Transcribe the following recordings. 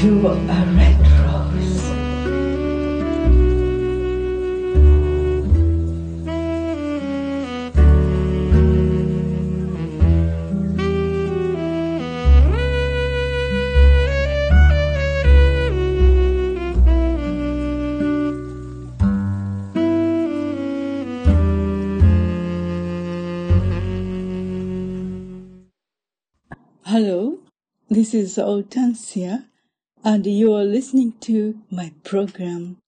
to a red rose. Hello, this is Hortensia, and you are listening to my program,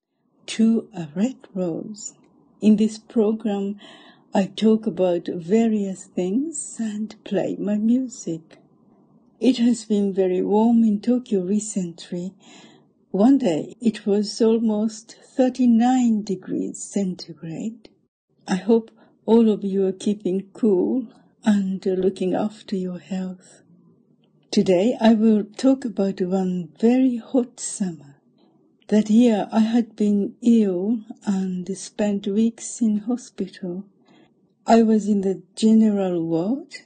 To a Red Rose. In this program, I talk about various things and play my music. It has been very warm in Tokyo recently. One day it was almost 39 degrees centigrade. I hope all of you are keeping cool and looking after your health. Today I will talk about one very hot summer. That year I had been ill and spent weeks in hospital. I was in the general ward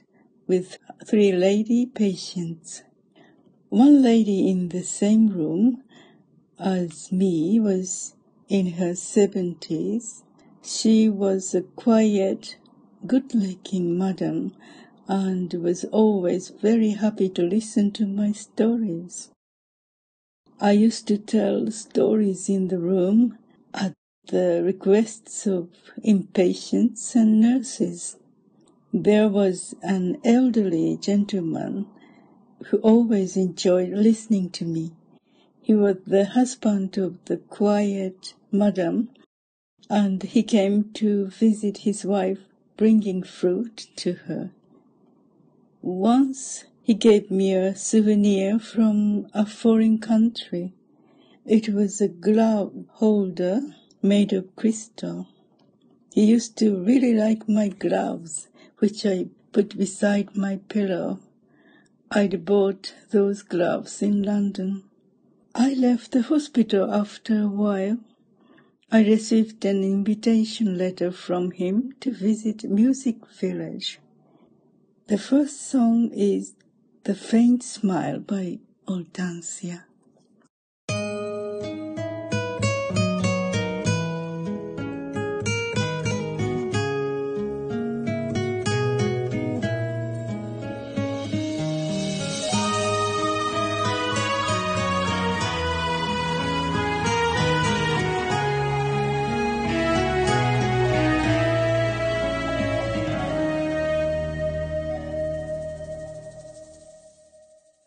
with three lady patients. One lady in the same room as me was in her seventies. She was a quiet, good-looking madam and was always very happy to listen to my stories. I used to tell stories in the room at the requests of inpatients and nurses. There was an elderly gentleman who always enjoyed listening to me. He was the husband of the quiet madam, and he came to visit his wife, bringing fruit to her. Once he gave me a souvenir from a foreign country. It was a glove holder made of crystal. He used to really like my gloves, which I put beside my pillow. I'd bought those gloves in London. I left the hospital after a while. I received an invitation letter from him to visit Music Village. The first song is The Faint Smile by Hortensia.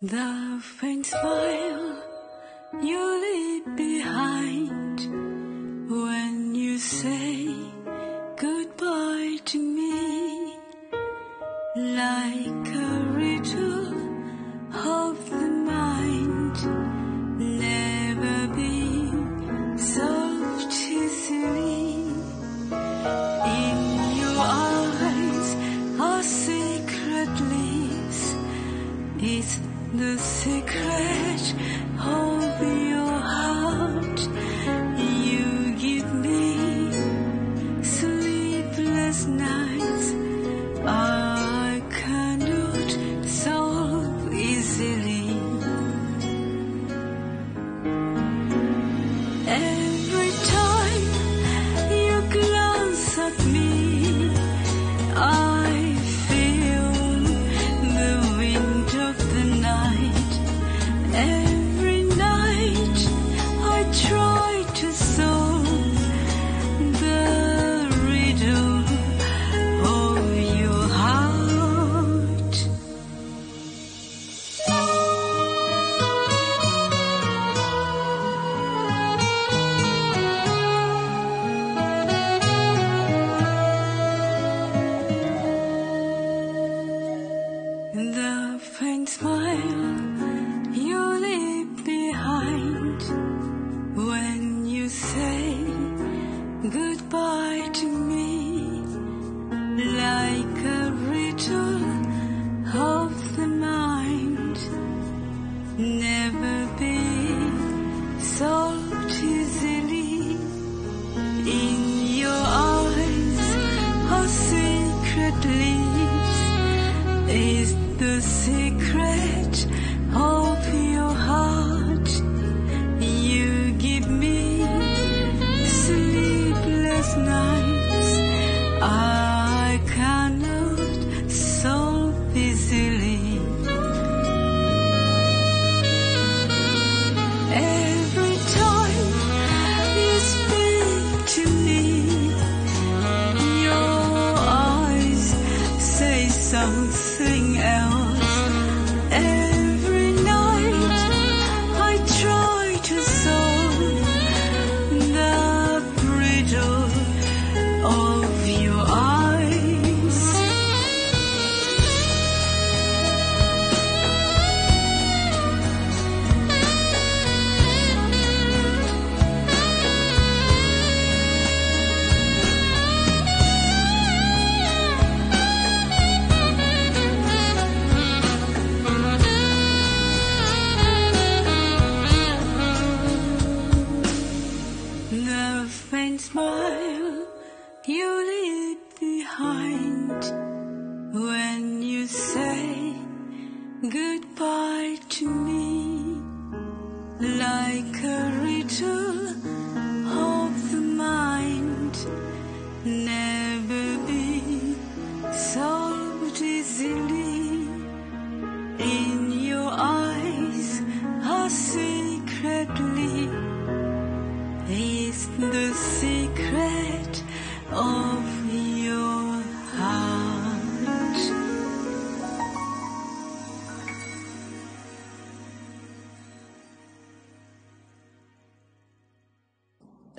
The faint smile you leave behind Every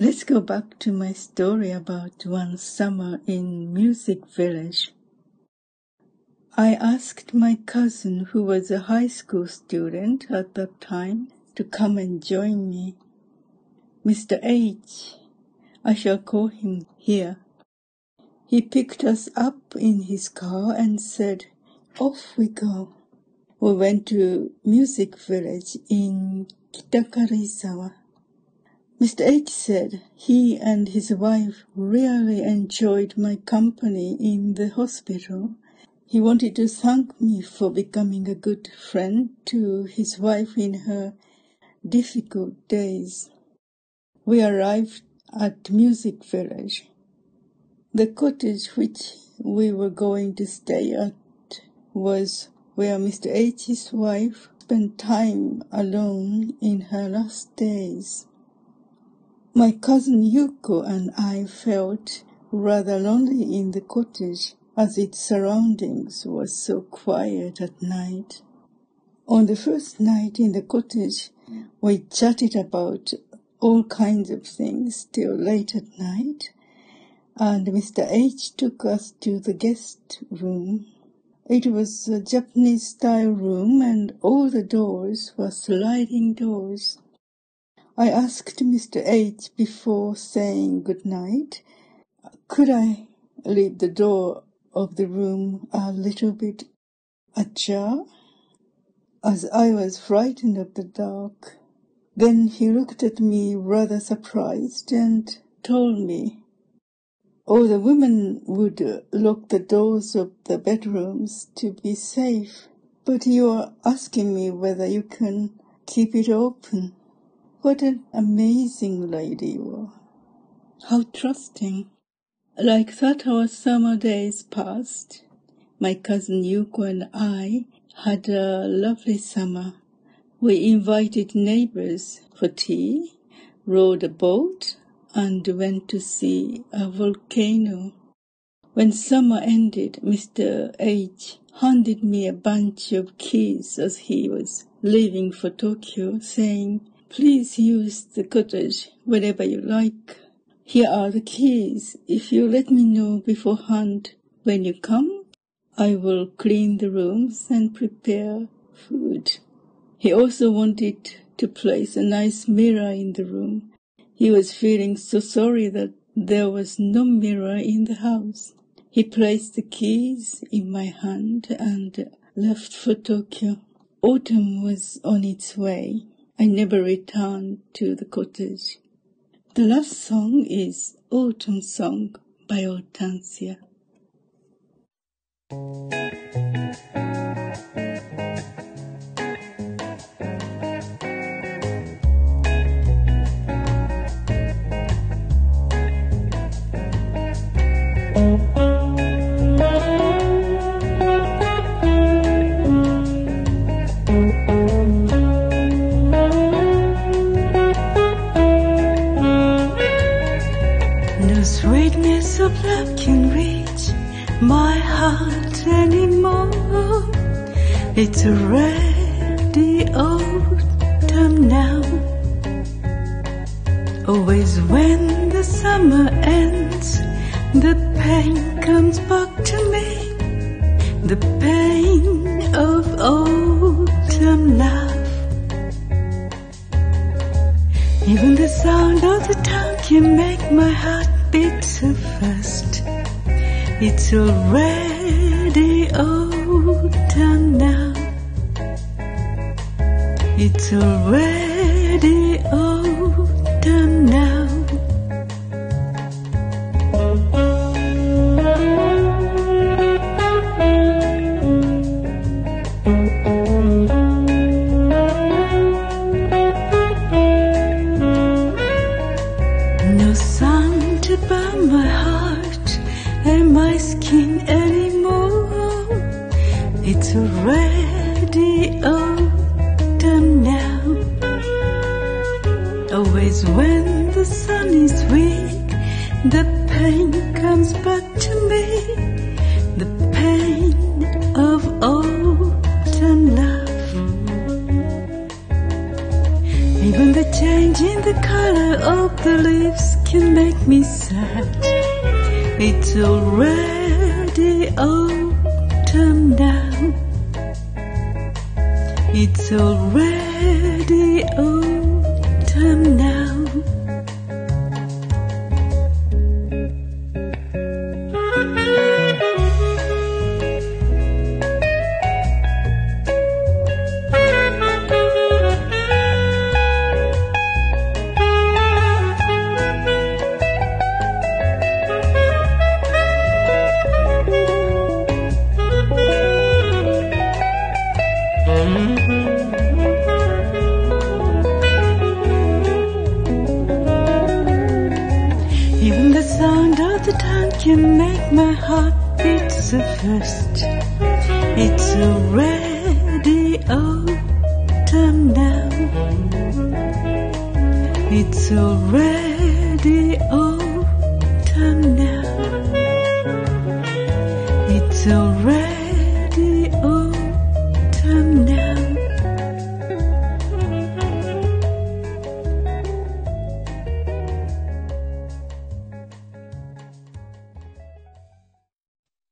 Let's go back to my story about one summer in Music Village. I asked my cousin, who was a high school student at that time, to come and join me. Mr. H, I shall call him here. He picked us up in his car and said, Off we go. We went to Music Village in Kitakaruizawa. Mr. H said he and his wife really enjoyed my company in the hospital. He wanted to thank me for becoming a good friend to his wife in her difficult days. We arrived at Music Village. The cottage which we were going to stay at was where Mr. H's wife spent time alone in her last days. My cousin Yuko and I felt rather lonely in the cottage as its surroundings were so quiet at night. On the first night in the cottage, we chatted about all kinds of things till late at night, and Mr. H took us to the guest room. It was a Japanese style room and all the doors were sliding doors. I asked Mr. H before saying good night, could I leave the door of the room a little bit ajar? As I was frightened of the dark. Then he looked at me rather surprised and told me, Oh, the women would lock the doors of the bedrooms to be safe, but you are asking me whether you can keep it open. What an amazing lady you are. How trusting. Like that our summer days passed. My cousin Yuko and I had a lovely summer. We invited neighbors for tea, rowed a boat, and went to see a volcano. When summer ended, Mr. H handed me a bunch of keys as he was leaving for Tokyo, saying, Please use the cottage whenever you like. Here are the keys. If you let me know beforehand when you come, I will clean the rooms and prepare food. He also wanted to place a nice mirror in the room. He was feeling so sorry that there was no mirror in the house. He placed the keys in my hand and left for Tokyo. Autumn was on its way. I never returned to the cottage. The last song is Autumn Song by Hortensia. The pain comes back to me. The pain of autumn love. Even the sound of the tongue can make my heart beat so fast. It's already autumn now. It's already autumn When the sun is weak, the pain comes back to me. The pain of autumn love. Even the change in the color of the leaves can make me sad. It's already autumn now. It's already It's already autumn now. It's already autumn now.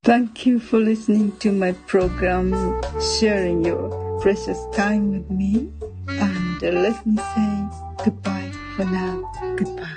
Thank you for listening to my program, sharing your precious time with me. And uh, let me say goodbye for now. Goodbye.